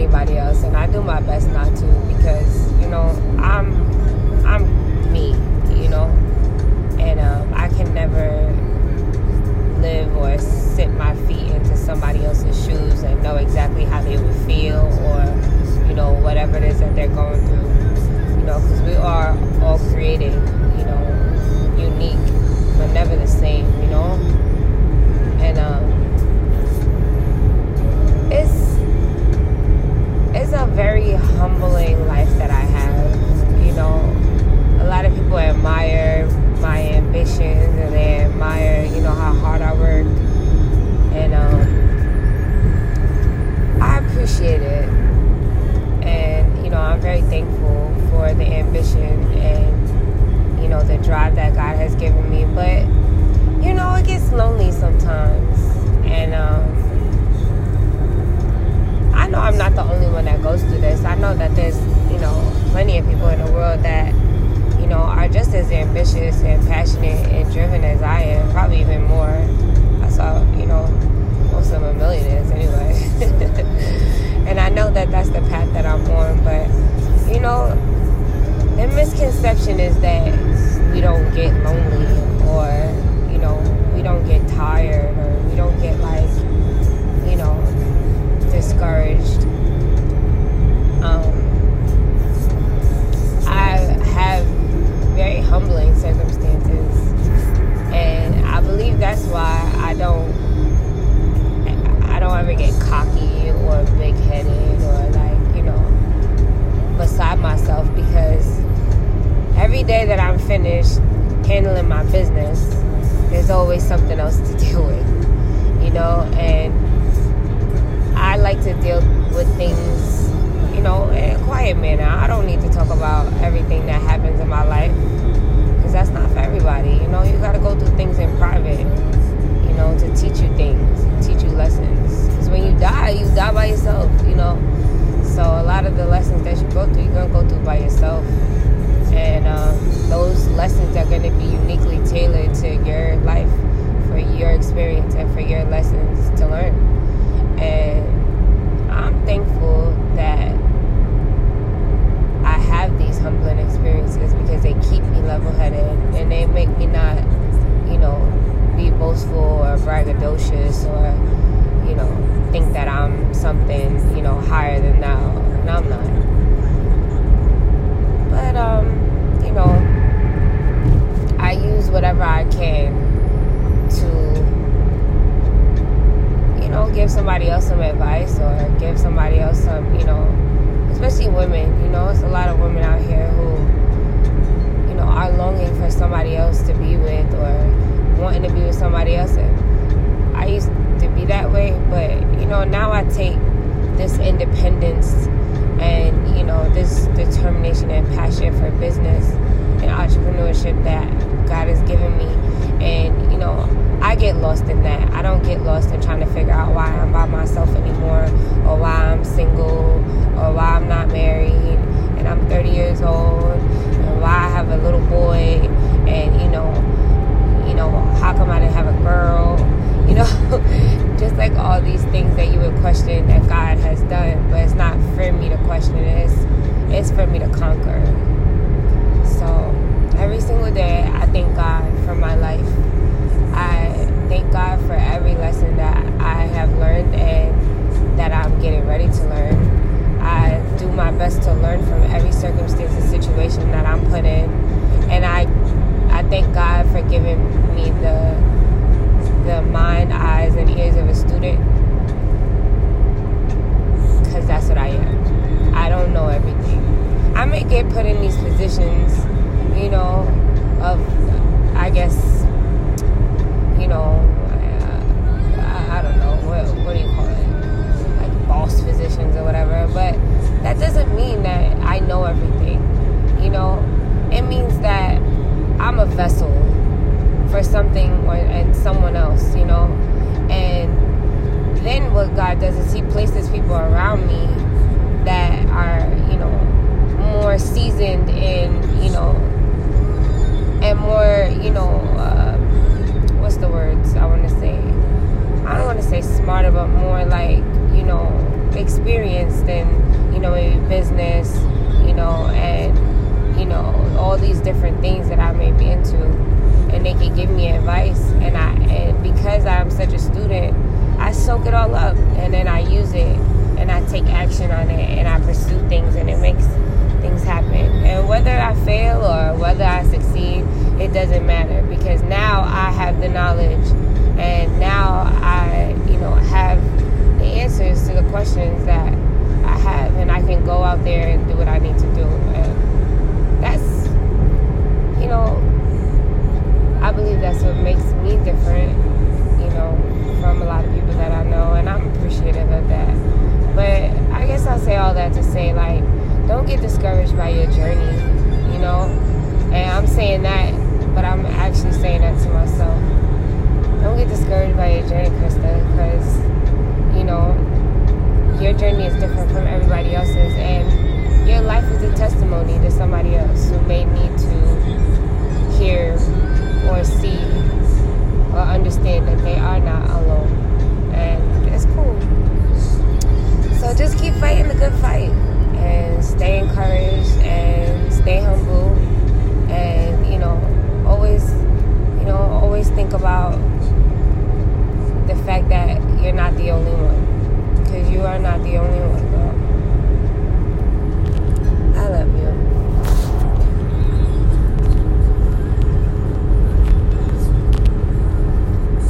anybody else, and I do my best not to because you know I'm I'm me, you know, and um, I can never live or sit my feet into somebody else's shoes and know exactly how they would feel or you know whatever it is that they're going through, you know, because we are all created, you know, unique but never the same, you know, and um God has given me. But, you know, it gets lonely sometimes. And um, I know I'm not the only one that goes through this. I know that there's, you know, plenty of people in the world that you know, are just as ambitious and passionate and driven as I am, probably even more. I saw, you know, most of them are millionaires anyway. and I know that that's the path that I'm on, but, get lonely or, you know, we don't get tired or we don't get like, you know, discouraged. Um, I have very humbling circumstances. And I believe that's why I don't I don't ever get cocky or big headed or like, you know, beside myself because every day that I'm finished handling my business, there's always something else to deal with. You know, and I like to deal with things you know, in a quiet manner. I don't need to talk about think that I'm something, you know, higher than thou. And I'm not. But, um, you know, I use whatever I can to, you know, give somebody else some advice or give somebody else some, you know, especially women. You know, it's a lot of women out here who, you know, are longing for somebody else to be with or wanting to be with somebody else. And I used to be that way, but you know, now I take this independence and you know this determination and passion for business and entrepreneurship that God has given me, and you know I get lost in that. I don't get lost in trying to figure out why I'm by myself anymore or why I'm single or why I'm not married and I'm 30 years old and why I have a little boy and you know, you know, how come I didn't have a girl? You know, just like all these things that you would question that God has done, but it's not for me to question it. It's, it's for me to conquer. So every single day I thank God for my life I thank God for every lesson that I have learned and that I'm getting ready to learn. I do my best to learn from every circumstance and situation that I'm put in. And I I thank God for giving me the the mind, eyes, and ears of a student. That's what I am. I don't know everything. I may get put in these positions, you know, of, I guess, you know, uh, I, I, don't know, what, what do you call it? Like boss positions or whatever. But that doesn't mean that I know everything. You know, it means that I'm a vessel for something or, and someone else, you know. And then does is He places people around me that are, you know, more seasoned in, you know, and more, you know, uh, what's the words I want to say? I don't want to say smarter, but more like you know experienced in you know maybe business, you know, and you know all these different things that I may be into, and they can give me advice, and I and because I'm such a student, I soak it all up, and then I use it, and I take action on it, and I pursue things, and it makes it doesn't matter because now I have the knowledge